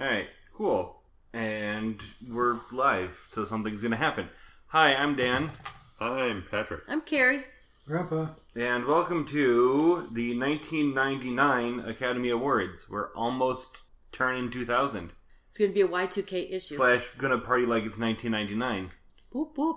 All right, cool. And we're live, so something's going to happen. Hi, I'm Dan, I'm Patrick. I'm Carrie. Grandpa. and welcome to the 1999 Academy Awards. We're almost turning 2000. It's going to be a Y2K issue. Slash, gonna party like it's 1999. Boop, boop.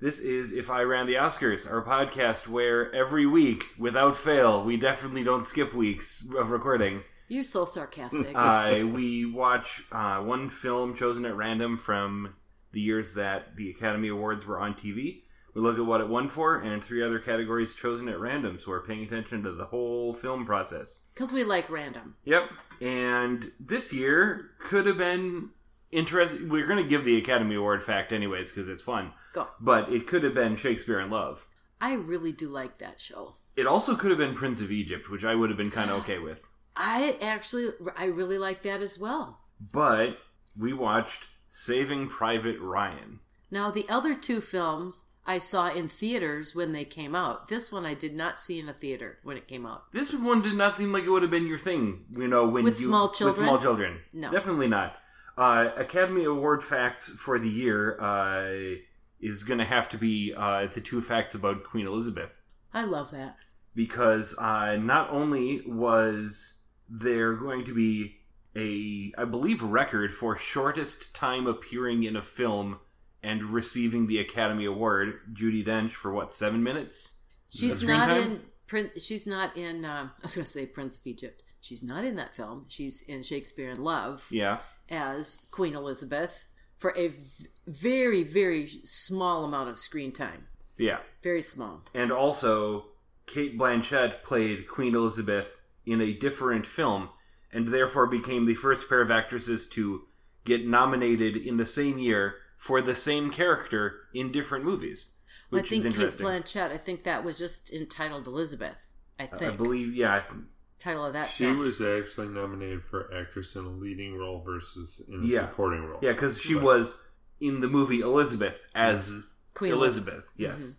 This is If I Ran the Oscars, our podcast where every week, without fail, we definitely don't skip weeks of recording. You're so sarcastic. Uh, we watch uh, one film chosen at random from the years that the Academy Awards were on TV. We look at what it won for, and three other categories chosen at random, so we're paying attention to the whole film process. Because we like random. Yep. And this year could have been interesting. We're going to give the Academy Award fact anyways because it's fun. Go. But it could have been Shakespeare in Love. I really do like that show. It also could have been Prince of Egypt, which I would have been kind of okay with. I actually, I really like that as well. But we watched Saving Private Ryan. Now, the other two films I saw in theaters when they came out. This one I did not see in a theater when it came out. This one did not seem like it would have been your thing, you know, when With you, small With children? small children, No. definitely not. Uh, Academy Award facts for the year uh, is going to have to be uh, the two facts about Queen Elizabeth. I love that. because uh, not only was there going to be a, I believe, record for shortest time appearing in a film and receiving the Academy Award, Judi Dench for what seven minutes? She's not time? in. Prin- She's not in. Uh, I was going to say Prince of Egypt. She's not in that film. She's in Shakespeare in Love Yeah, as Queen Elizabeth for a v- very, very small amount of screen time. yeah, Very small. and also Cate Blanchett played Queen Elizabeth in a different film, and therefore became the first pair of actresses to get nominated in the same year for the same character in different movies. I think is Cate. Blanchett. I think that was just entitled Elizabeth. I think. I believe, yeah, I th- title of that She film. was actually nominated for actress in a leading role versus in a Yeah. supporting role. Yeah, because she Right. was in the movie Elizabeth as Mm-hmm. Queen Elizabeth. Yes.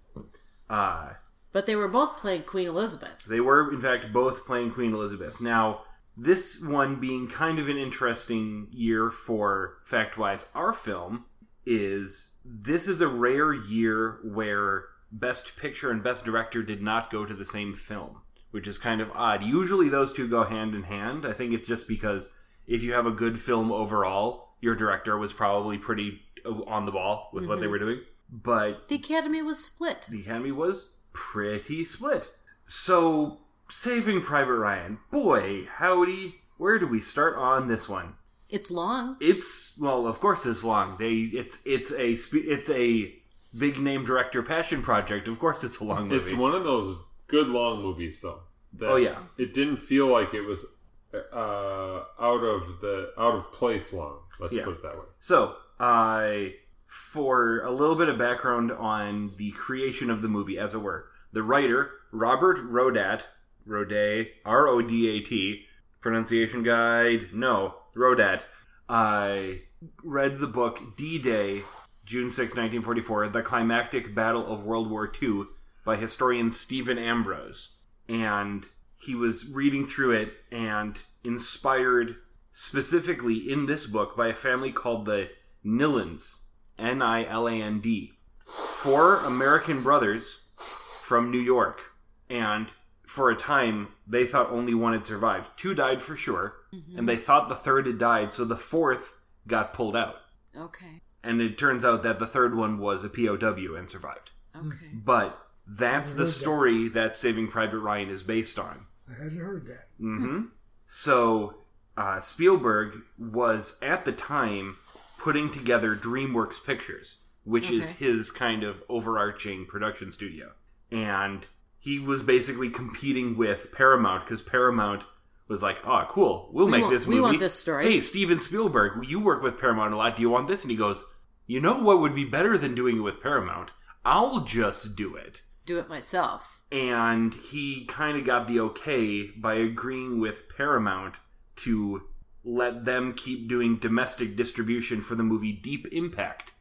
Uh, But they were both playing Queen Elizabeth. they were, in fact, both playing Queen Elizabeth. Now, this one being kind of an interesting year for fact wise, our film is this is a rare year where Best Picture and Best Director did not go to the same film, which is kind of odd. Usually those two go hand in hand. I think it's just because if you have a good film overall, your director was probably pretty uh, on the ball with what they were doing. But The Academy was split. the Academy was pretty split. So, Saving Private Ryan, boy, howdy, where do we start on this one? It's long. It's well, of course, it's long. They, it's it's a it's a big name director passion project. Of course, it's a long movie. It's one of those good long movies, though. that Oh, yeah. It didn't feel like it was uh, out of the out of place long. Let's Yeah. put it that way. So, I for a little bit of background on the creation of the movie, as it were, the writer Robert Rodat, Rodat, R O D A T, pronunciation guide, no, Rodat. I read the book D Day, June 6, 1944, The Climactic Battle of World War II by historian Stephen Ambrose. And he was reading through it and inspired specifically in this book by a family called the Nilands, N I L A N D. Four American brothers from New York. And for a time, they thought only one had survived. Two died for sure, and they thought the third had died, so the fourth got pulled out. Okay. And it turns out that the third one was a POW and survived. Okay. But that's the heard that. story that Saving Private Ryan is based on. I hadn't heard that. Mm-hmm. So uh, Spielberg was at the time putting together DreamWorks Pictures, which is his kind of overarching production studio, and he was basically competing with Paramount because Paramount was like, "Oh, cool, we'll We make want- this we movie. want this story." Hey, Steven Spielberg, you work with Paramount a lot. Do you want this?" And he goes, "You know what would be better than doing it with Paramount? I'll just do it." Do it myself. and he kind of got the okay by agreeing with Paramount to let them keep doing domestic distribution for the movie Deep Impact,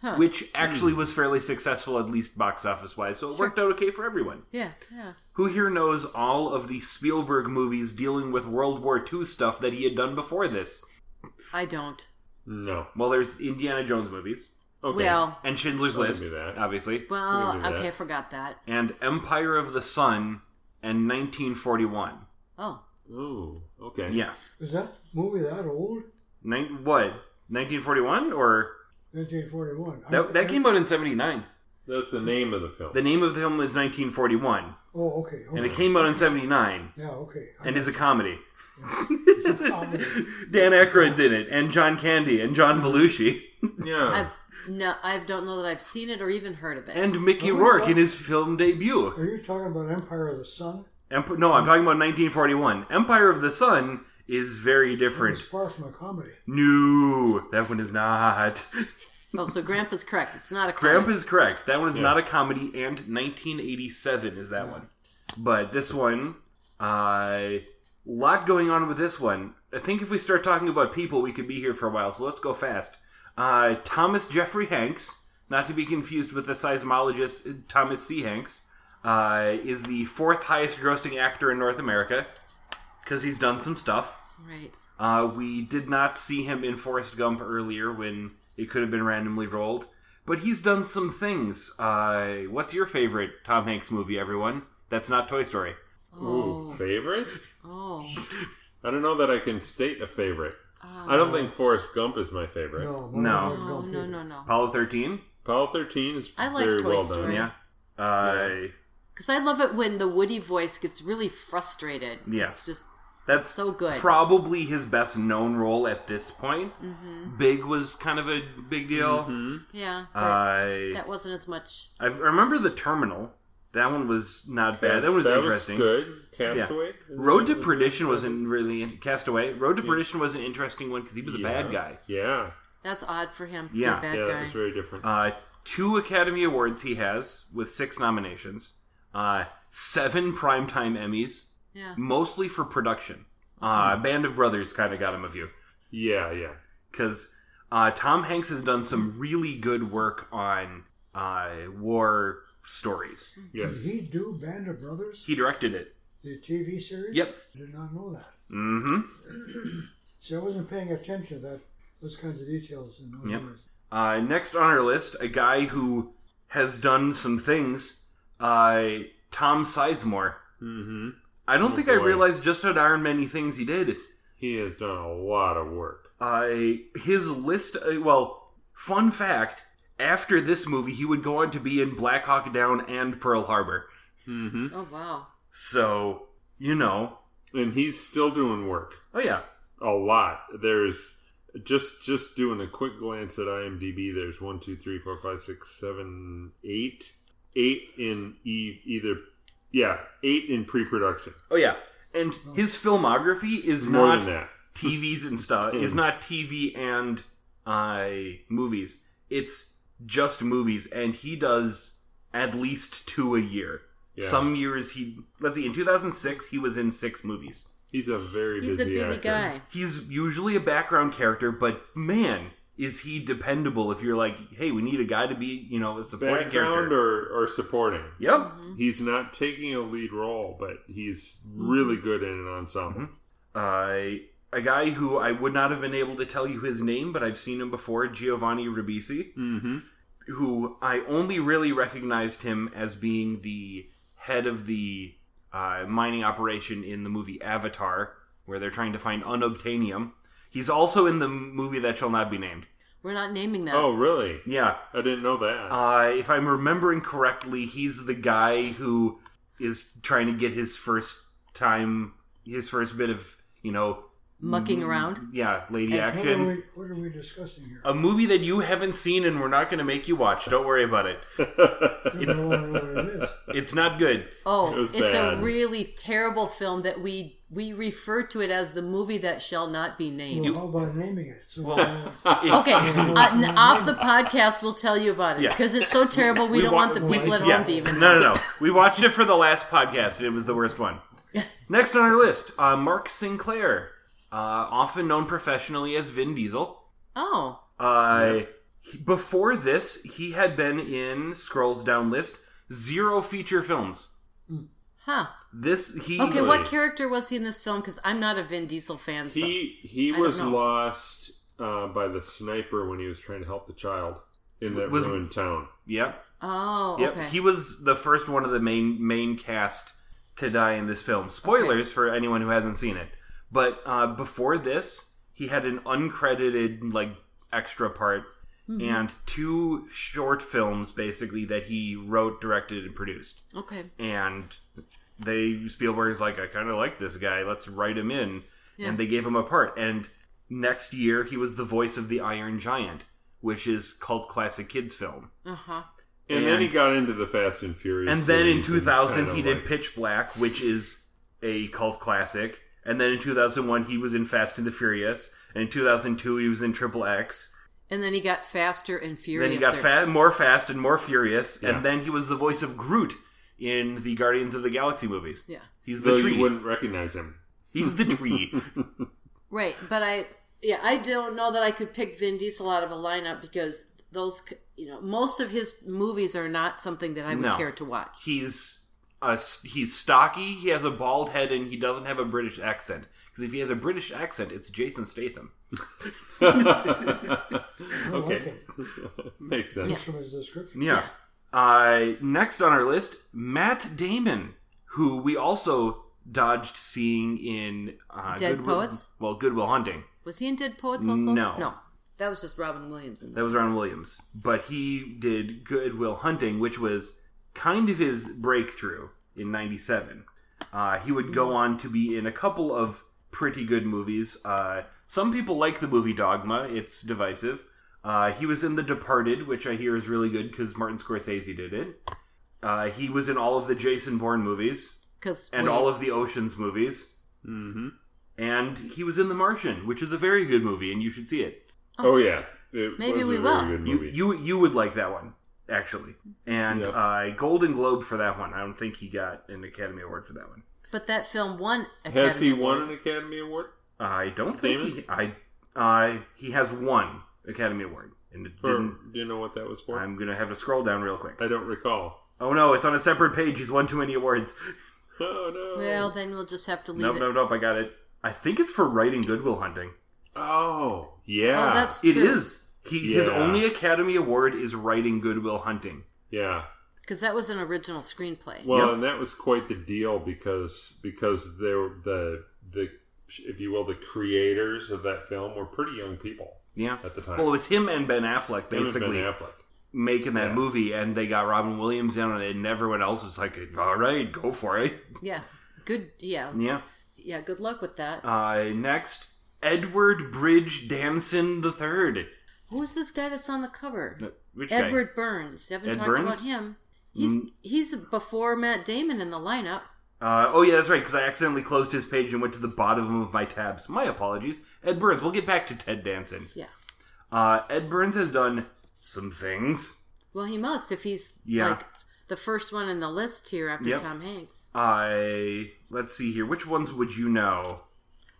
Huh. which hmm. actually was fairly successful, at least box office wise. So it worked out okay for everyone. Yeah. Yeah. Who here knows all of the Spielberg movies dealing with World War II stuff that he had done before this? I don't. No. Well, there's Indiana Jones movies Okay. Well, and Schindler's List, that. obviously, well, We okay, I forgot that. and Empire of the Sun and 1941. Oh, Ooh. Okay. Yeah, Is that movie that old? Nin- what 1941 or 1941. that that came out in 79. That's the name of the film. The name of the film is 1941, Oh, okay. and it came out in 79, Yeah, okay. and is a comedy. comedy. Dan Aykroyd's in it, and John Candy, and John mm-hmm. Belushi, yeah. I've no, I don't know that I've seen it or even heard of it. and Mickey Oh, Rourke fuck. in his film debut. Are you talking about Empire of the Sun? Emp- no, I'm talking about 1941. Empire of the Sun is very It's different. far from a comedy. No, that one is not. oh, so Grandpa's correct. It's not a comedy. Grandpa's correct. That one is not a comedy, and 1987 is that one. But this one, uh, lot going on with this one. I think if we start talking about people, we could be here for a while. So let's go fast. Uh, Thomas Jeffrey Hanks, not to be confused with the seismologist uh, Thomas C. Hanks, uh, is the fourth highest grossing actor in North America because he's done some stuff. Right. Uh, we did not see him in Forrest Gump earlier when it could have been randomly rolled. But he's done some things. Uh, what's your favorite Tom Hanks movie, everyone? That's not Toy Story. Ooh, Oh, favorite? oh, I don't know that I can state a favorite. I don't think Forrest Gump is my favorite. No, No. oh, no, no, no. Apollo 13? Apollo 13 is I like very Toy well Story. done. Yeah. Uh, Because I love it when the Woody voice gets really frustrated. Yeah. It's just that's So good. Probably his best known role at this point. Mm-hmm. Big was kind of a big deal. yeah. But Uh, that wasn't as much. I remember The Terminal. That one was not bad. That was that interesting. was good. Castaway? Road to Perdition wasn't really Castaway. Road to Perdition was an interesting one because he was a bad guy. Yeah. That's odd for him. Yeah. The bad Yeah, guy. that was very different. Uh, two Academy Awards he has with six nominations. Uh, seven primetime Emmys, yeah. mostly for production. Uh, Band of Brothers kind of got him a few yeah, yeah. because uh, Tom Hanks has done some really good work on uh, war stories. Yes. Did he do Band of Brothers? He directed it. The TV series? Yep. Did not know that. Mm-hmm. See, I wasn't paying attention to that those kinds of details in those Yep. years. Uh, next on our list, a guy who has done some things. Uh, Tom Sizemore. hmm I don't Oh, think I realized just how darn many things he did. He has done a lot of work. Uh, his list. Uh, well, fun fact: after this movie, he would go on to be in Black Hawk Down and Pearl Harbor. hmm Oh, wow. So you know, And he's still doing work. oh yeah, A lot. There's just just doing a quick glance at IMDb. There's one, two, three, four, five, six, seven, eight, eight in e- either. Yeah, eight in pre-production. oh yeah, and his filmography is More not than that. TVs and stuff. It's not TV and uh, movies. It's just movies, and he does at least two a year. Yeah. Some years he let's see. In 2006, he was in six movies. He's a very He's busy a busy actor. guy. He's usually a background character, but man, is he dependable? If you're like, hey, we need a guy to be, you know, a supporting Background character. or, or supporting. Yep. He's not taking a lead role, but he's really good in an ensemble. Uh, a guy who I would not have been able to tell you his name, but I've seen him before, Giovanni Ribisi, Mm-hmm. who I only really recognized him as being the head of the uh, mining operation in the movie Avatar, where they're trying to find unobtainium. He's also in the movie that shall not be named. We're not naming that. Oh, really? Yeah, I didn't know that. Uh, if I'm remembering correctly, he's the guy who is trying to get his first time, his first bit of, you know, Mucking around. yeah, lady Yes. What are, action. we, what are we discussing here? A movie that you haven't seen and we're not going to make you watch. Don't worry about it. I don't know it is. It's not good. Oh, It it's bad. a really terrible film that we we refer to it as the movie that shall not be named. Well, how about naming it? So, Well, uh, Okay, uh, n- off the podcast, we'll tell you about it Yeah. because it's so terrible. We, We don't wa- want the we- people at yeah. home to even No, know. no, no. We watched it for the last podcast. It was the worst one. Next on our list, uh, Mark Sinclair, uh, often known professionally as Vin Diesel. Oh, Uh, he- Before this, he had been in scrolls down list zero feature films. huh. This he Okay, Really? what character was he in this film? Because I'm not a Vin Diesel fan. So. he he I was lost uh, by the sniper when he was trying to help the child in that Was- ruined town. Yep. Oh, Yep. okay. He was the first one of the main main cast to die in this film. Spoilers for anyone who hasn't seen it. But uh, before this, he had an uncredited like extra part Mm-hmm. and two short films basically that he wrote, directed, and produced. okay. And they Spielberg's like, I kind of like this guy. Let's write him in, Yeah. and they gave him a part. And next year, he was the voice of the Iron Giant, which is cult classic kids film. Uh huh. And, then he got into the Fast and Furious. And then in 2000, kinda he did like- Pitch Black, which is a cult classic. And then in 2001, he was in Fast and the Furious. And in 2002, he was in Triple X. And then he got faster and furious. Then he got fa- more fast and more furious. Yeah. And then he was the voice of Groot in the Guardians of the Galaxy movies. Yeah. He's the Though tree. you wouldn't recognize him. He's the tree. Right, but I yeah, I don't know that I could pick Vin Diesel out of a lineup because those you know most of his movies are not something that I would No. care to watch. he's a, he's stocky. He has a bald head, and he doesn't have a British accent. Because if he has a British accent, it's Jason Statham. I Okay. Makes sense. Just from his description. Yeah. Uh, next on our list, Matt Damon, who we also dodged seeing in uh, Dead Goodwill- Poets? Well, Goodwill Hunting. Was he in Dead Poets also? No. no, that was just Robin Williams. In That was Robin Williams, but he did Goodwill Hunting, which was kind of his breakthrough in '97. Uh, he would go on to be in a couple of pretty good movies. Uh, some people like the movie Dogma; it's divisive. Uh, he was in The Departed, which I hear is really good because Martin Scorsese did it. Uh, he was in all of the Jason Bourne movies because and all of the Ocean's movies, hmm and he was in The Martian, which is a very good movie, and you should see it. Oh yeah, it Maybe was we a will. Very good You you you would like that one actually, and Yep. uh, Golden Globe for that one. I don't think he got an Academy Award for that one. but that film won. Academy Has he Award. won an Academy Award I don't think Damon? he. I uh, he has one Academy Award, and it for? didn't. Do you know what that was for? I'm gonna have to scroll down real quick. I don't recall. Oh no, it's on a separate page. He's won too many awards. Oh no. Well, then we'll just have to leave Nope, it. nope, nope. I got it. I think it's for writing Goodwill Hunting. Oh yeah. Oh, that's It true. is. He his only Academy Award is writing Goodwill Hunting. yeah. because that was an original screenplay. Well, Yep. and that was quite the deal because because they were the the if you will the creators of that film were pretty young people Yeah. at the time. Well, it was him and Ben Affleck basically Ben Affleck. making that Yeah. movie, and they got Robin Williams in on it, and everyone else was like, "All right, go for it." Yeah, good. Yeah, Yeah. yeah. Good luck with that. Uh, next, Edward Bridge Danson the Third. Who's this guy that's on the cover? Which guy? Edward Burns. You haven't Ed talked Burns? about him. He's Mm. he's before Matt Damon in the lineup. Uh, oh yeah, that's right. Because I accidentally closed his page and went to the bottom of my tabs. My apologies. Ed Burns. We'll get back to Ted Danson. Yeah. Uh, Ed Burns has done some things. Well, he must if he's Yeah. like the first one in the list here after Yep. Tom Hanks. I let's see here. Which ones would you know?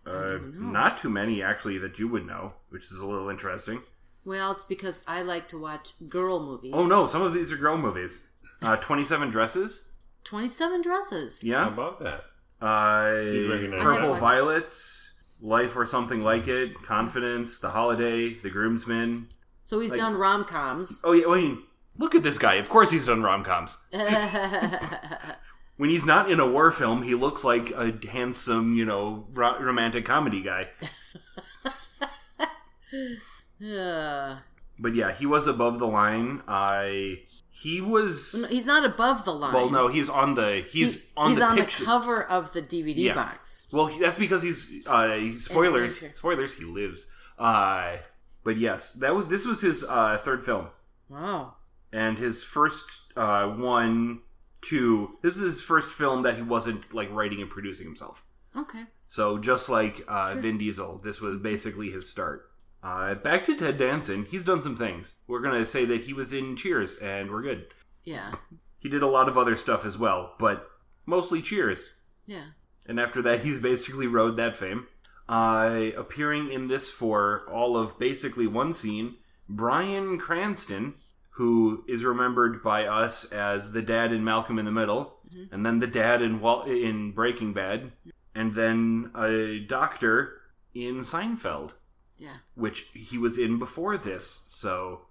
Uh, not too many actually that you would know, which is a little interesting. Well, it's because I like to watch girl movies. Oh no, some of these are girl movies. Uh, Twenty-seven Dresses. Twenty-seven Dresses. How Yeah. about that? Uh, You'd recognize Purple that. Violets. Life or something like it. Confidence. The Holiday. The Groomsmen. So he's Like- done rom coms. Oh yeah. I mean, look at this guy. Of course he's done rom coms. When he's not in a war film, he looks like a handsome, you know, ro- romantic comedy guy. Uh, But yeah, he was above the line. I he was. no, he's not above the line. Well, no, he's on the he's He- on he's the on picture. the cover of the DVD Yeah. box. Well, he, that's because he's uh, spoilers. Spoilers. He lives. Uh, but yes, that was this was his uh, third film Wow. and his first uh, one, two. This is his first film that he wasn't like writing and producing himself. Okay. So just like uh, Vin Diesel, this was basically his start. Uh, back to Ted Danson. He's done some things. We're gonna say that he was in Cheers, and we're good. Yeah. He did a lot of other stuff as well, but mostly Cheers. Yeah. And after that, he's basically rode that fame. Uh, appearing in this for all of basically one scene, Bryan Cranston, who is remembered by us as the dad in Malcolm in the Middle, and then the dad in Wal- in Breaking Bad, and then a doctor in Seinfeld. Yeah. which he was in before this. So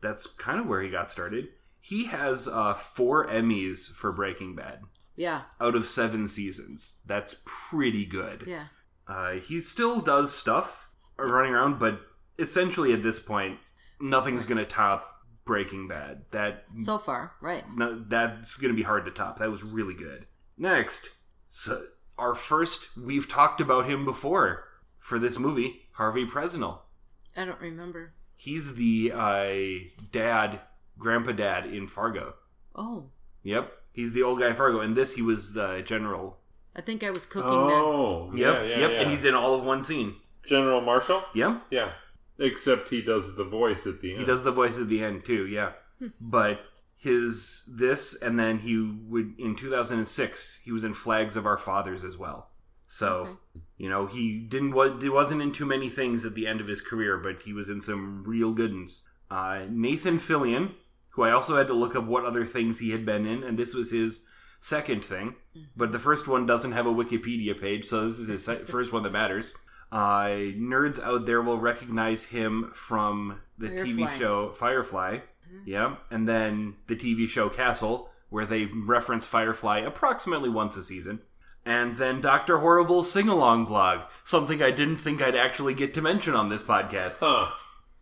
that's kind of where he got started. He has uh, four Emmys for Breaking Bad Yeah. out of seven seasons. That's pretty good. Yeah. Uh, he still does stuff running around, but essentially at this point, nothing's going to top Breaking Bad. That So far, right. no, that's going to be hard to top. That was really good. Next, so our first, we've talked about him before for this movie, Harve Presnell. I don't remember. He's the uh, dad, grandpa dad in Fargo. Oh, Yep, he's the old guy in Fargo. And this, he was the general. I think I was cooking then. Oh, Yep, yeah, yeah, yep, yeah. and he's in all of one scene. General Marshall. Yep, Yeah, except he does the voice at the end. he does the voice at the end too. Yeah, but his this, and then he would in 2006 he was in Flags of Our Fathers as well. So. Okay. You know, he didn't was he wasn't in too many things at the end of his career, but he was in some real good ones. Uh, Nathan Fillion, who I also had to look up what other things he had been in, and this was his second thing. But the first one doesn't have a Wikipedia page, so this is his se- first one that matters. Uh, nerds out there will recognize him from the TV Firefly. show Firefly, yeah, and then the TV show Castle, where they reference Firefly approximately once a season. And then Dr. Horrible sing along blog, something I didn't think I'd actually get to mention on this podcast. Huh.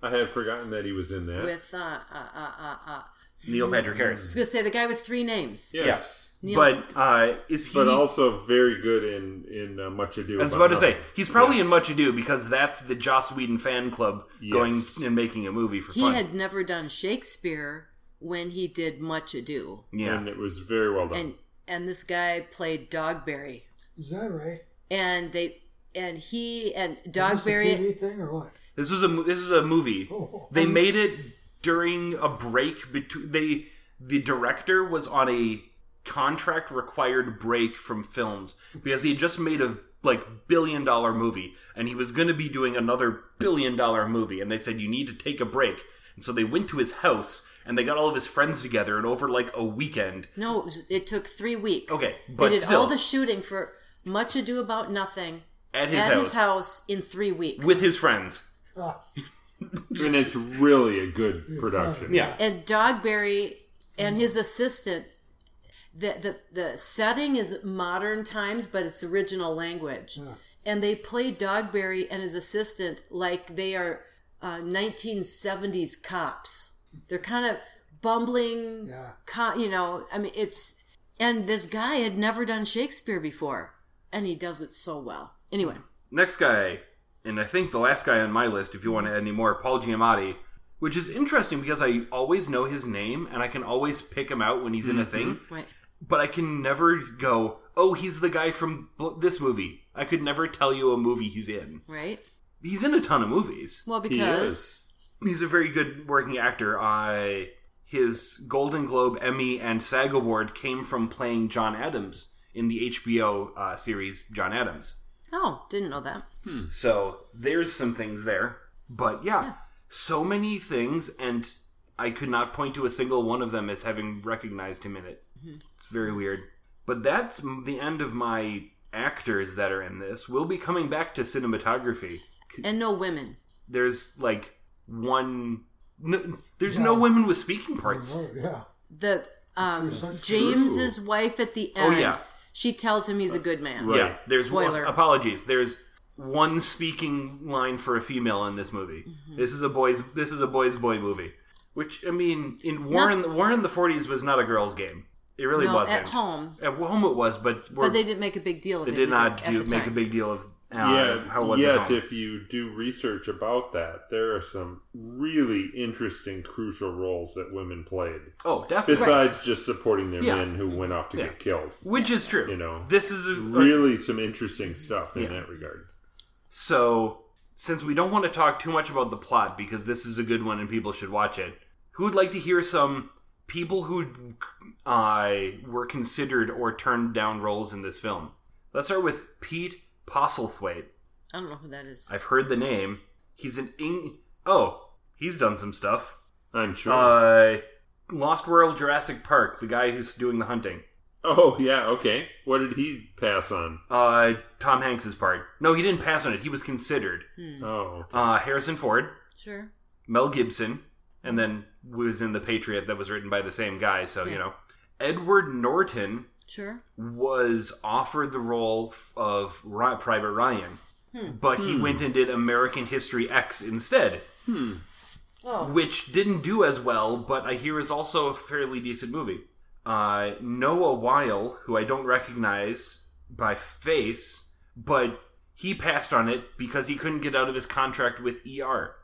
I had forgotten that he was in that. With uh, uh, uh, uh, uh. Neil Patrick Harris. I Harris. was gonna say the guy with three names. yes. Neil- But uh, is he. But also very good in in uh, Much Ado. I was About about to say, Nothing. he's probably Yes. in Much Ado because that's the Joss Whedon fan club going Yes. and making a movie for he fun. had never done Shakespeare when he did Much Ado, yeah. and it was very well done. and and this guy played Dogberry, Is that right? and they and he and Is this a Dogberry. TV thing or what? This was a this is a movie. Oh. They made it during a break between they the director was on a contract required break from films because he had just made a like billion dollar movie and he was going to be doing another billion dollar movie and they said you need to take a break. And so they went to his house and they got all of his friends together and over like a weekend No, it, was, it took three weeks. Okay, but they did still. all the shooting for Much Ado About Nothing at his at house his house in three weeks with his friends. And it's really a good production. Yeah. and Dogberry and his assistant. The, the the setting is modern times, but it's original language, and they play Dogberry and his assistant like they are uh, 1970s cops. They're kind of bumbling, Yeah. co- you know. I mean, it's and this guy had never done Shakespeare before, and he does it so well. Anyway, Next guy, and I think the last guy on my list, if you want to add any more, Paul Giamatti, which is interesting because I always know his name and I can always pick him out when he's in a thing, mm-hmm. right. but I can never go, oh, he's the guy from this movie. I could never tell you a movie he's in. Right. He's in a ton of movies. Well, He because is. He's a very good working actor. I his Golden Globe, Emmy, and SAG award came from playing John Adams in the HBO uh, series John Adams. oh, didn't know that. So there's some things there. But yeah, so many things, and I could not point to a single one of them as having recognized him in it. It's very weird. But that's the end of my actors that are in this. We'll be coming back to cinematography. And no women. There's like one. No, there's no women with speaking parts. oh, yeah. the um, That's James's wife at the end. Oh, end. yeah. She tells him he's a good man. Right. Yeah, there's Spoiler. apologies. There's one speaking line for a female in this movie. Mm-hmm. This is a boys. This is a boys' boy movie. Which I mean, in War in War in the '40s was not a girls' game. It really No, wasn't. at home. At home it was, but, we're, But they didn't make a big deal of they it. did not either do, the make a time. big deal of yeah, how was yet if you do research about that, there are some really interesting, crucial roles that women played. Oh, definitely. Besides just supporting their Yeah. men who went off to Yeah. get killed. Which is true. You know, this is a, Really some interesting stuff in Yeah. that regard. So, since we don't want to talk too much about the plot because this is a good one and people should watch it, who would like to hear some people who uh, were considered or turned down roles in this film? Let's start with Pete Postlethwaite. I don't know who that is. I've heard the name. He's an Eng. Oh, he's done some stuff. I'm sure. Uh, Lost World, Jurassic Park, the guy who's doing the hunting. Oh yeah, okay. What did he pass on? Uh, Tom Hanks's part. No, he didn't pass on it. He was considered. Oh, Uh, Harrison Ford, Sure. Mel Gibson, and then was in The Patriot that was written by the same guy. So you know, Edward Norton Sure. was offered the role of Ri- Private Ryan, but he went and did American History X instead, Oh. which didn't do as well, but I hear is also a fairly decent movie. Uh, Noah Wyle, who I don't recognize by face, but he passed on it because he couldn't get out of his contract with ER.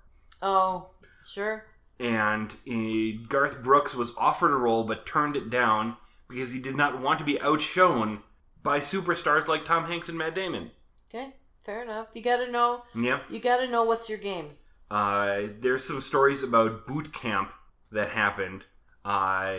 Oh. Sure. And uh, Garth Brooks was offered a role but turned it down because he did not want to be outshone by superstars like Tom Hanks and Matt Damon. Okay. Fair enough. You got to know. Yeah. You got to know what's your game. Uh, there's some stories about boot camp that happened. Uh,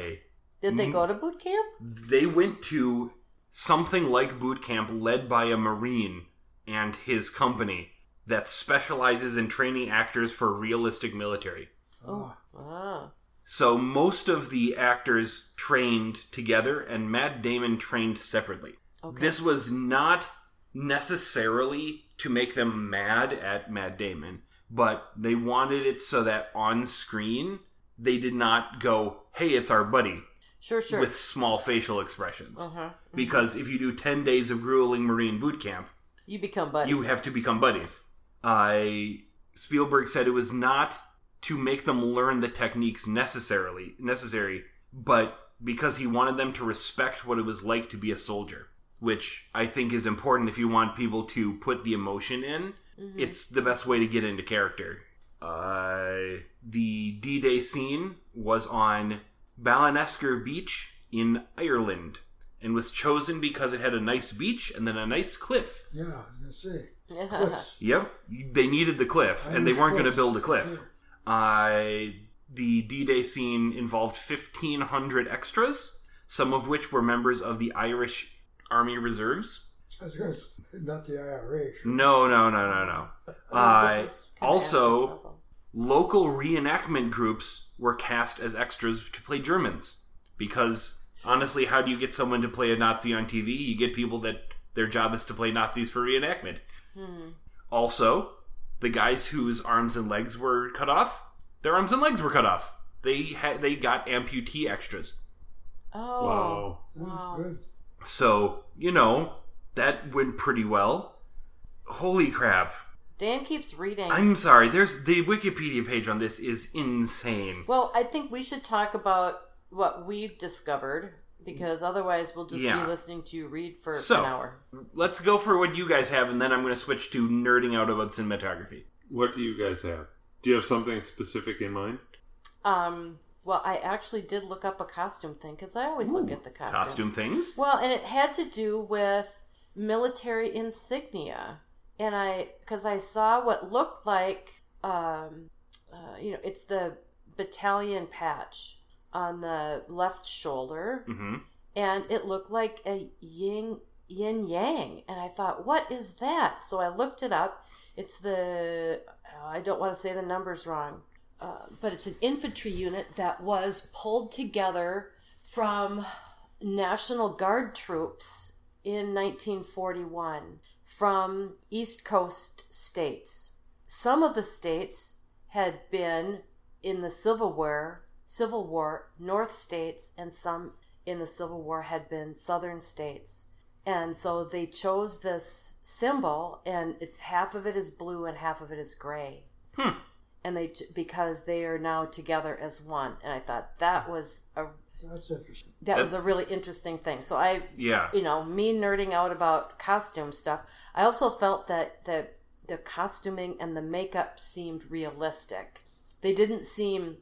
Did they go to boot camp? they went to something like boot camp led by a Marine and his company that specializes in training actors for realistic military. Ah, Ah. So most of the actors trained together, and Matt Damon trained separately. Okay. This was not necessarily to make them mad at Matt Damon, but they wanted it so that on screen they did not go, "Hey, it's our buddy," Sure. Sure. with small facial expressions. uh-huh. Because if you do ten days of grueling Marine boot camp, You become buddies. you have to become buddies. I Spielberg said it was not to make them learn the techniques necessarily necessary, but because he wanted them to respect what it was like to be a soldier, which I think is important if you want people to put the emotion in. It's the best way to get into character. Uh, the D-Day scene was on Ballinesker Beach in Ireland and was chosen because it had a nice beach and then a nice cliff. yeah, I was cliffs. Yep, they needed the cliff, and they weren't going to build a cliff. Sure. Uh, the D-Day scene involved 1,500 extras, some of which were members of the Irish Army Reserves. I was gonna say, not the IRA. Sure. No, no, no, no, no. Uh, this is kinda also, local reenactment groups were cast as extras to play Germans. Because, honestly, how do you get someone to play a Nazi on TV? You get people that their job is to play Nazis for reenactment. Also, the guys whose arms and legs were cut off, their arms and legs were cut off. They had they got amputee extras. Oh. wow. Wow. So, you know, that went pretty well. Holy crap. Dan keeps reading. I'm sorry, there's the Wikipedia page on this is insane. Well, I think we should talk about what we've discovered because otherwise we'll just Yeah. be listening to you read for So- an hour. Let's go for what you guys have, and then I'm going to switch to nerding out about cinematography. What do you guys have? Do you have something specific in mind? Um, well, I actually did look up a costume thing because I always look at the costumes. Costume things? Well, and it had to do with military insignia, and I because I saw what looked like, um, uh, you know, it's the battalion patch on the left shoulder, hmm and it looked like a yin yin yang, and I thought, what is that? So I looked it up. It's the oh, I don't want to say the numbers wrong, uh, but it's an infantry unit that was pulled together from National Guard troops in 1941 from East Coast states. Some of the states had been in the Civil War, Civil War, North states, and some in the Civil War had been Southern states. And so they chose this symbol, and it's half of it is blue and half of it is gray. Hmm. And they because they are now together as one. And I thought that was a That's interesting. that was a really interesting thing. So I Yeah. you know, me nerding out about costume stuff. I also felt that the the costuming and the makeup seemed realistic. They didn't seem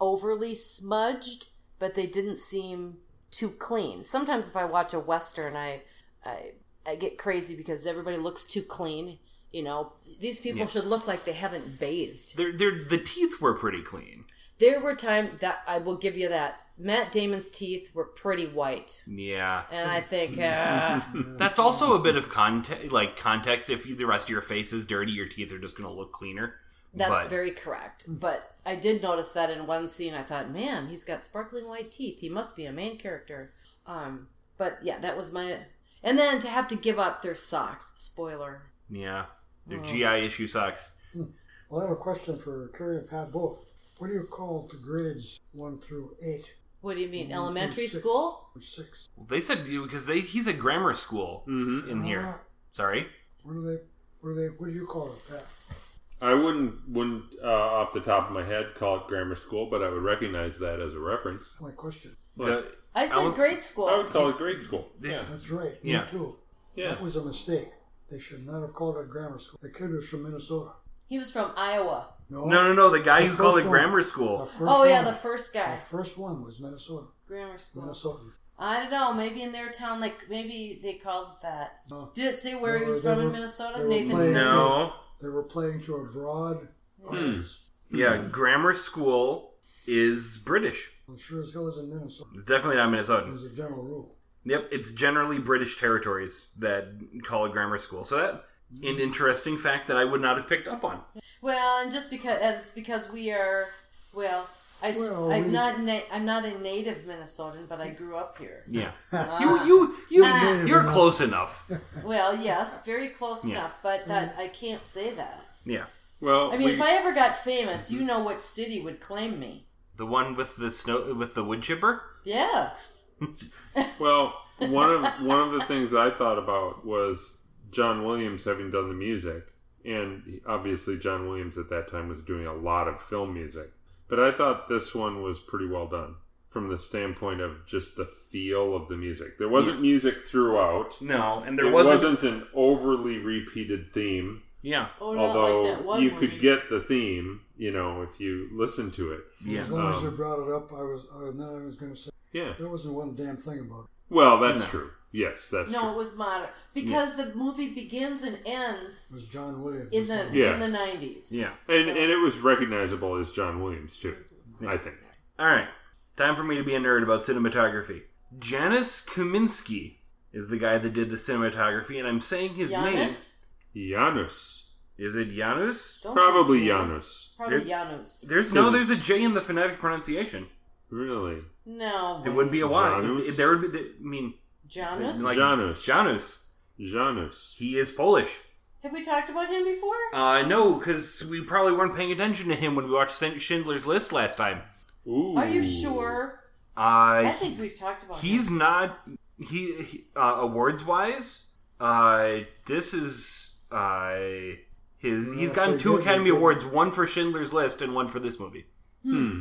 overly smudged, but they didn't seem too clean. Sometimes if I watch a western, I I I get crazy because everybody looks too clean. You know, these people should look like they haven't bathed. They're, they're, the teeth were pretty clean. There were times that I will give you that. Matt Damon's teeth were pretty white, Yeah. and I think uh, That's also a bit of context, like context. If the rest of your face is dirty, your teeth are just going to look cleaner. That's But- very correct. But I did notice that in one scene. I thought, man, he's got sparkling white teeth. He must be a main character. Um, But yeah, that was my. And then to have to give up their socks. Spoiler. Yeah, their Oh. GI issue socks. Well, I have a question for Kerry and Pat both. What do you call the grades one through eight? What do you mean? One Elementary six. school? Or six. They said because they he's a grammar school Mm-hmm. in here. Ah, Sorry. what do they? What do they? What do you call it, Pat? I wouldn't wouldn't uh, off the top of my head call it grammar school, but I would recognize that as a reference. That's my question. The- I said would- grade school. I would call it grade school. this- Yeah, That's right. Yeah. Me too. yeah. That was a mistake. They should not have called it grammar school. The kid was from Minnesota. He was from Iowa. No, No, no, no. The guy The who called first it one. grammar school. first Oh yeah, one- the first guy. the guy. first one was Minnesota. Grammar school. Minnesota. I don't know. Maybe in their town, like maybe they called it that. No. Did it say where he was from were- in Minnesota? Nathan. playing- No. They were playing to a broad hmm. audience. Yeah, grammar school is British. Well, sure as hell is in Minnesota. It's definitely not Minnesota. As a general rule. Yep, it's generally British territories that call it grammar school. So that an interesting fact that I would not have picked up on. Well, and just because uh, it's because we are well, I s- Well, I'm we- not na- I'm not a native Minnesotan, but I grew up here. Yeah, Ah. you you you Ah. you're close enough. Well, yes, very close Yeah. enough, but that I can't say that. Yeah, Well, I mean, we- if I ever got famous, you know what city would claim me? the one with the snow with the wood chipper. Yeah. Well, one of one of the things I thought about was John Williams having done the music, and obviously John Williams at that time was doing a lot of film music. But I thought this one was pretty well done from the standpoint of just the feel of the music. There wasn't music throughout. No, and there It wasn't. wasn't an overly repeated theme, Yeah, Oh, not although like that one you movie. could get the theme, you know, if you listen to it. yeah. As long as Um, you brought it up, I was. Uh, then I was going to say Yeah. there wasn't one damn thing about it. Well, that's No. true. Yes, that's No, true. it was modern because the movie begins and ends It was John Williams. in the Yeah. in the nineties. Yeah. And So- and it was recognizable as John Williams too. I think. All right, time for me to be a nerd about cinematography. Janusz Kaminski is the guy that did the cinematography, and I'm saying his name. Janus. Janus. Is it Janus? Don't Probably Janus. Janus. Probably Janus. There's no. There's a J in the phonetic pronunciation. Really? No. It would be a Y. Janus? There would be. I mean, Janus. like Janus. Janus. Janus. He is Polish. Have we talked about him before? Uh, no, because we probably weren't paying attention to him when we watched Schindler's List last time. Ooh. Are you sure? I Uh, think we've talked about him. he's him. not. He, he uh, awards wise. Uh, this is uh his. He's gotten two Academy they. Awards, one for Schindler's List and one for this movie. Hmm.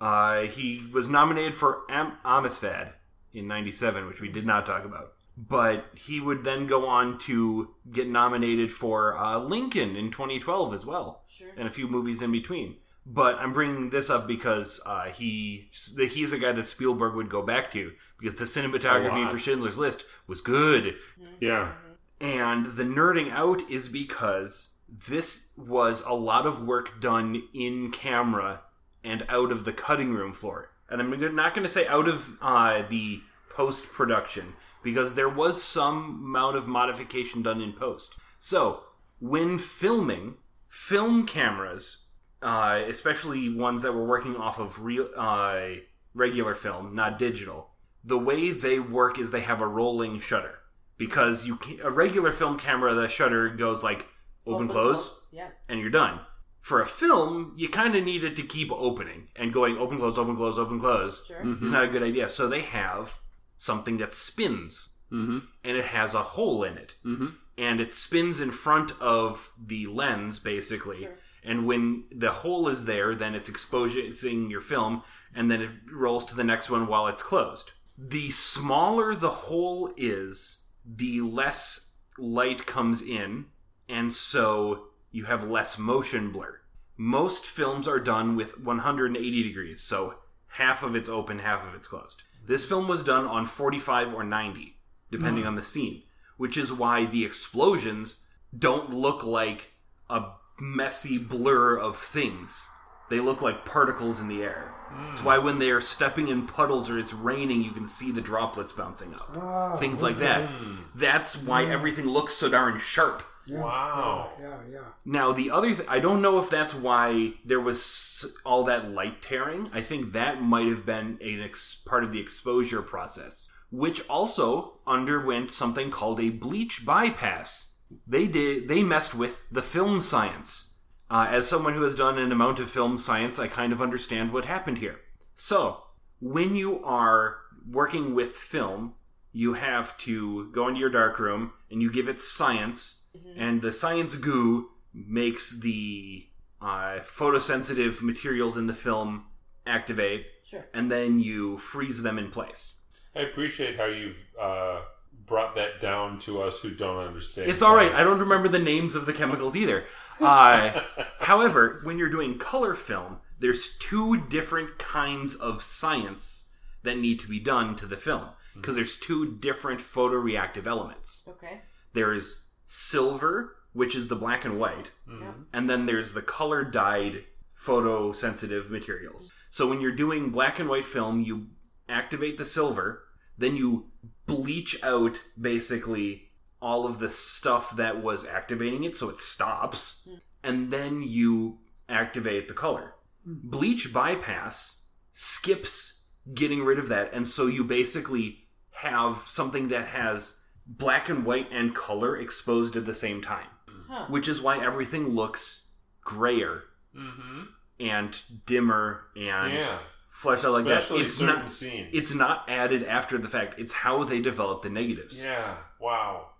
Uh, he was nominated for Am- Amistad in '97, which we did not talk about. But he would then go on to get nominated for uh, Lincoln in 2012 as well, Sure. and a few movies in between. But I'm bringing this up because uh, he he's a guy that Spielberg would go back to because the cinematography for Schindler's List was good. Yeah. And the nerding out is because this was a lot of work done in camera and out of the cutting room floor. And I'm not going to say out of uh, the post production because there was some amount of modification done in post. So, when filming, film cameras, uh, especially ones that were working off of real, uh, regular film, not digital, the way they work is they have a rolling shutter because you a regular film camera the shutter goes like open, close Yeah. and you're done for a film you kind of need it to keep opening and going open close open close open close Sure. Mm-hmm. is not a good idea so they have something that spins Mm-hmm. and it has a hole in it Mm-hmm. and it spins in front of the lens basically Sure. and when the hole is there then it's exposing your film and then it rolls to the next one while it's closed the smaller the hole is the less light comes in and so you have less motion blur most films are done with 180 degrees so half of it's open half of it's closed this film was done on 45 or 90 depending hmm. on the scene which is why the explosions don't look like a messy blur of things. They look like particles in the air. That's hmm. why when they are stepping in puddles or it's raining, you can see the droplets bouncing up. Ah, Things like that. Hmm. That's why everything looks so darn sharp. Yeah, Wow. Yeah, yeah, yeah. Now, the other th- I don't know if that's why there was all that light tearing. I think that might have been an ex- part of the exposure process. which also underwent something called a bleach bypass. They did they messed with the film science. Uh, as someone who has done an amount of film science, I kind of understand what happened here. So, when you are working with film, you have to go into your darkroom and you give it science, and the science goo makes the uh, photosensitive materials in the film activate, Sure. and then you freeze them in place. I appreciate how you've uh, brought that down to us who don't understand. It's all right. I don't remember the names of the chemicals either. Uh, however, when you're doing color film, there's two different kinds of science that need to be done to the film because there's two different photoreactive elements. Okay. There's silver, which is the black and white, mm-hmm. Yeah. and then there's the color dyed photosensitive materials. So when you're doing black and white film, you activate the silver, then you bleach out basically all of the stuff that was activating it so it stops, and then you activate the color. Hmm. Bleach bypass skips getting rid of that, and so you basically have something that has black and white and color exposed at the same time Huh. which is why everything looks grayer Mhm. and dimmer and Yeah. fleshed out like that. It's not. scenes. It's not added after the fact. It's how they develop the negatives. Yeah. Wow.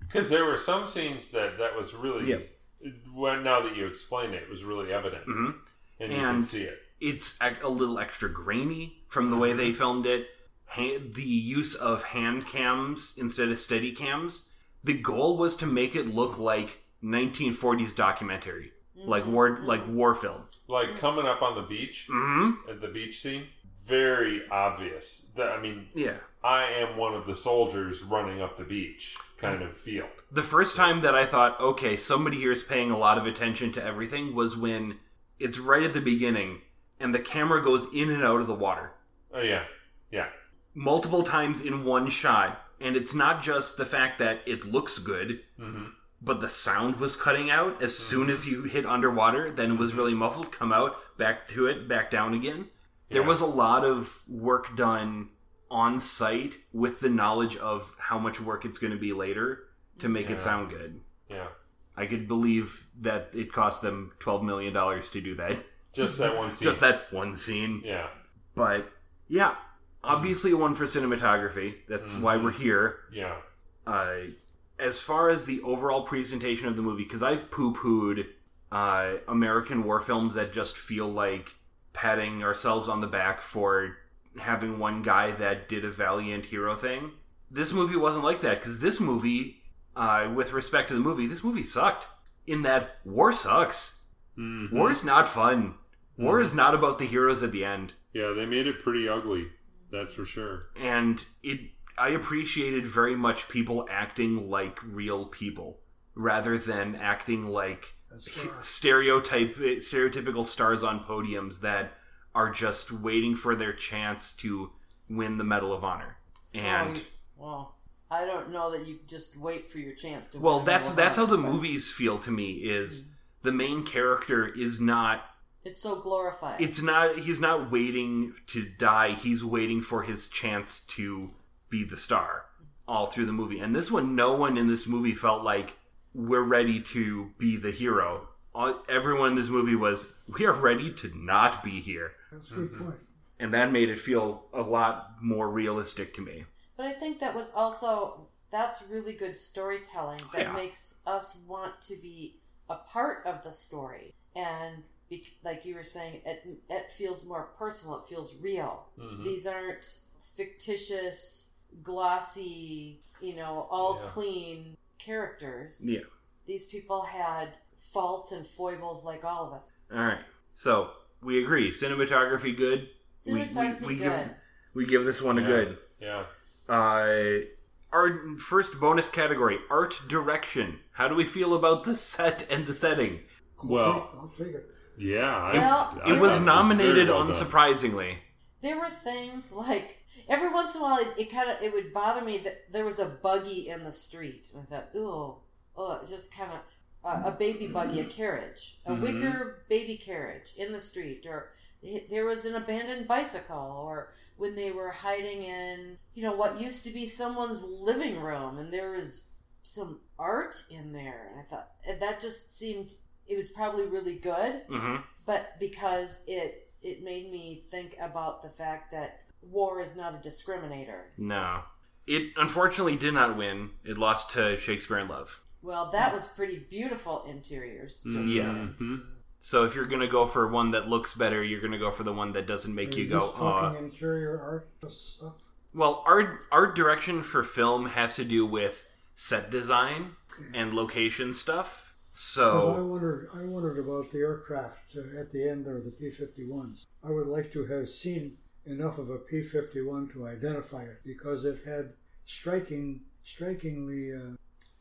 Because there were some scenes that that was really. Yeah. When now that you explain it, it was really evident, Mhm. and you can see it. It's a, a little extra grainy from the way they filmed it. Ha- the use of hand cams instead of steady cams. The goal was to make it look like 1940s documentary, like war, like war film. Like coming up on the beach hmm at the beach scene, very obvious. That I mean, Yeah. I am one of the soldiers running up the beach, kind of feel. The first time that I thought, okay, somebody here is paying a lot of attention to everything was when it's right at the beginning and the camera goes in and out of the water Oh yeah, yeah, multiple times in one shot. And it's not just the fact that it looks good, hmm but the sound was cutting out as soon as you hit underwater, then it was really muffled, come out, back to it, back down again. There was a lot of work done on site with the knowledge of how much work it's going to be later to make Yeah. it sound good. yeah. I could believe that it cost them twelve million dollars to do that. Just that one scene. Just that one scene. Yeah, But yeah, obviously one for cinematography. That's why we're here. yeah, Uh, as far as the overall presentation of the movie, because I've poo-pooed uh, American war films that just feel like patting ourselves on the back for having one guy that did a valiant hero thing. This movie wasn't like that because this movie, uh, with respect to the movie, this movie sucked. In that war sucks. Mhm. War is not fun. War is not about the heroes at the end. yeah. They made it pretty ugly. That's for sure. And it I appreciated very much people acting like real people rather than acting like That's stereotype stereotypical stars on podiums that are just waiting for their chance to win the Medal of Honor. And you- well, I don't know that you just wait for your chance to. well, win that's that's how the Medal of Honor, movies feel to me is hmm. the main character is not but It's so glorified. it's not he's not waiting to die. He's waiting for his chance to be the star all through the movie. And this one no one in this movie felt like we're ready to be the hero. All- everyone in this movie was we are ready to not be here. That's a good mm-hmm. point. and that made it feel a lot more realistic to me. But I think that was also that's really good storytelling that Yeah. makes us want to be a part of the story, and be, like you were saying, it it feels more personal. It feels real. Mhm. These aren't fictitious, glossy, you know, all Yeah. clean characters. yeah These people had faults and foibles like all of us. all right so we agree cinematography good We- we- Cinematography we good. give- we give this one a Yeah. good Yeah. Uh, our first bonus category: art direction. How do we feel about the set and the setting? Well, I'll take it. Yeah. I- Well, I It was thought nominated very well done. unsurprisingly. there were things like every once in a while it, it kind of it would bother me that there was a buggy in the street and i thought ooh oh it just kind of uh, a baby buggy a carriage a Mhm. wicker baby carriage in the street or there was an abandoned bicycle or when they were hiding in, you know, what used to be someone's living room, and there was some art in there, and I thought and that just seemed it was probably really good, hmm but because it it made me think about the fact that war is not a discriminator. No. It unfortunately did not win. It lost to Shakespeare in Love. Well, that was pretty beautiful interiors. Just Yeah. saying. Mhm. So if you're gonna go for one that looks better, you're gonna go for the one that doesn't make Are you you go, just talking uh, interior art stuff? Well, art art direction for film has to do with set design and location stuff. 'Cause I So wondered, I wondered about the aircraft uh, at the end there, the P-51s. I would like to have seen enough of a P-51 to identify it because it had striking, strikingly uh,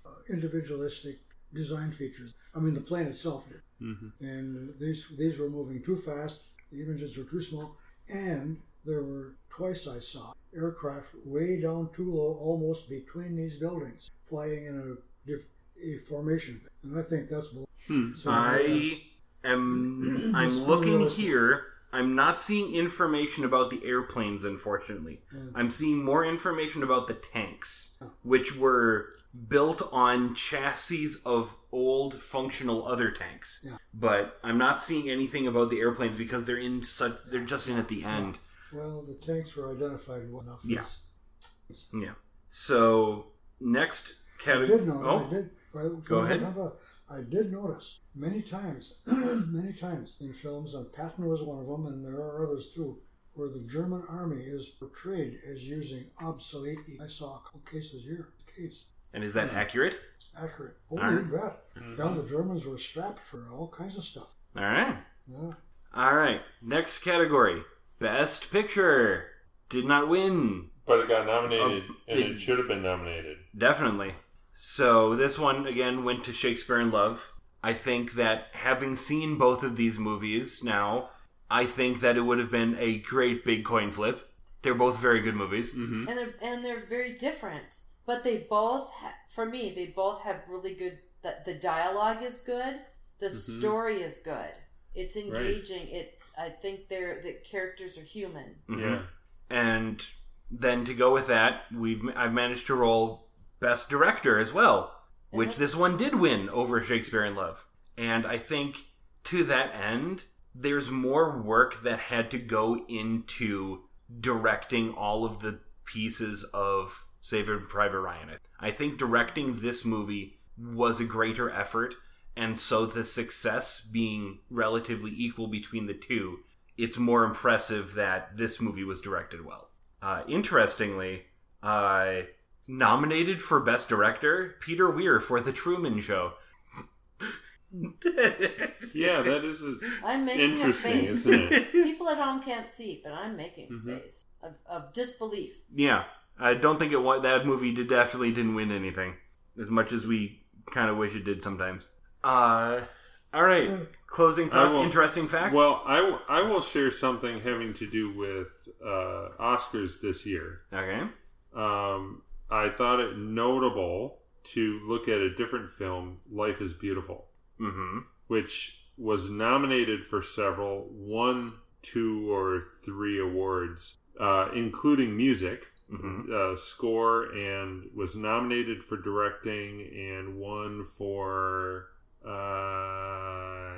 uh, individualistic design features. I mean, the plane itself did, Mhm. and these these were moving too fast. The images were too small, and there were twice I saw aircraft way down too low, almost between these buildings, flying in a, diff- a formation. And I think that's. Hmm. So, I am I'm looking here. I'm not seeing information about the airplanes, unfortunately. I'm seeing more information about the tanks, which were built on chassis of old functional other tanks. Yeah. But I'm not seeing anything about the airplanes because they're in such they're just in at the end. Well, the tanks were identified well enough. Yeah. Yes. Yeah. So next I category. did know. Oh, I did. Well, Go ahead. remember, I did notice many times, many times in films, and Patton was one of them, and there are others too, where the German army is portrayed as using obsolete. I saw a couple cases here. Case and is that accurate? accurate. Oh, All you right. bet. Mm-hmm. Down the Germans were strapped for all kinds of stuff. All right. Yeah. All right. Next category: Best Picture. Did not win. But it got nominated, Um, and it- it should have been nominated. Definitely. So this one again went to Shakespeare in Love. I think that having seen both of these movies now, I think that it would have been a great big coin flip. They're both very good movies. Mm-hmm. and they're and they're very different. But they both, ha- for me, they both have really good. The, the dialogue is good. The Mm-hmm. story is good. It's engaging. It's. I think they're the characters are human. Mhm. Yeah. And then to go with that, we've I've managed to roll Best Director as well, which this- this one did win over Shakespeare in Love. And I think to that end, there's more work that had to go into directing all of the pieces of Saving Private Ryan. I think directing this movie was a greater effort, and so the success being relatively equal between the two, it's more impressive that this movie was directed well. Uh, interestingly, uh, nominated for Best Director, Peter Weir for The Truman Show. Yeah, that is a, I'm making a face. isn't it? People at home can't see, but I'm making a Mhm. face of, of disbelief. yeah, I don't think it won. That movie did definitely didn't win anything, as much as we kind of wish it did sometimes. Uh, all right, closing thoughts, will- interesting facts. Well, I, w- I will share something having to do with uh, Oscars this year. okay, Um, I thought it notable to look at a different film, Life is Beautiful, mm-hmm. which was nominated for several, won two or three awards, uh, including music. Mm-hmm. uh, score and was nominated for directing and won for uh,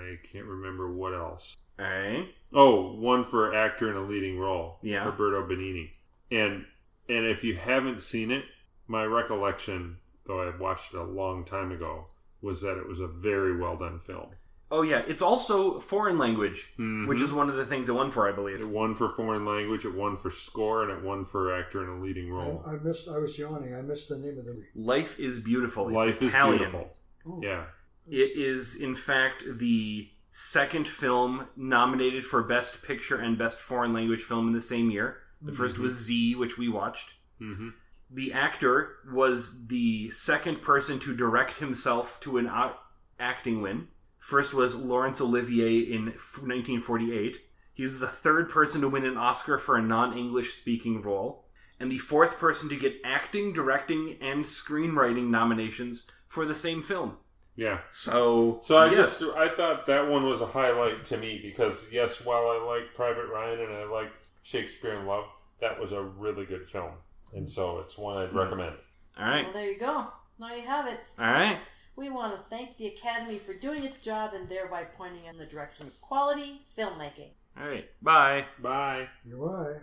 I can't remember what else. All right, Oh, one for actor in a leading role. Yeah. Roberto Benigni. And and if you haven't seen it, my recollection, though I watched it a long time ago, was that it was a very well done film. oh yeah, it's also foreign language, Mhm. which is one of the things it won for, I believe. It won for foreign language, it won for score, and it won for actor in a leading role. I, I missed. I was yawning. I missed the name of the movie. Life is beautiful. It's Life is beautiful. Oh. Yeah. It is, in fact, the second film nominated for Best Picture and Best Foreign Language Film in the same year. The first was Z, which we watched. hmm The actor was the second person to direct himself to an o- acting win. First was Laurence Olivier in f- 1948. He's the third person to win an Oscar for a non English speaking role. And the fourth person to get acting, directing, and screenwriting nominations for the same film. Yeah. So, So I yes. just I thought that one was a highlight to me because yes, while I like Private Ryan and I like Shakespeare in Love, that was a really good film, and so it's one I'd hmm. recommend. All right. Well, there you go. Now you have it. All right. We want to thank the Academy for doing its job and thereby pointing us in the direction of quality filmmaking. All right. Bye. Bye. Why?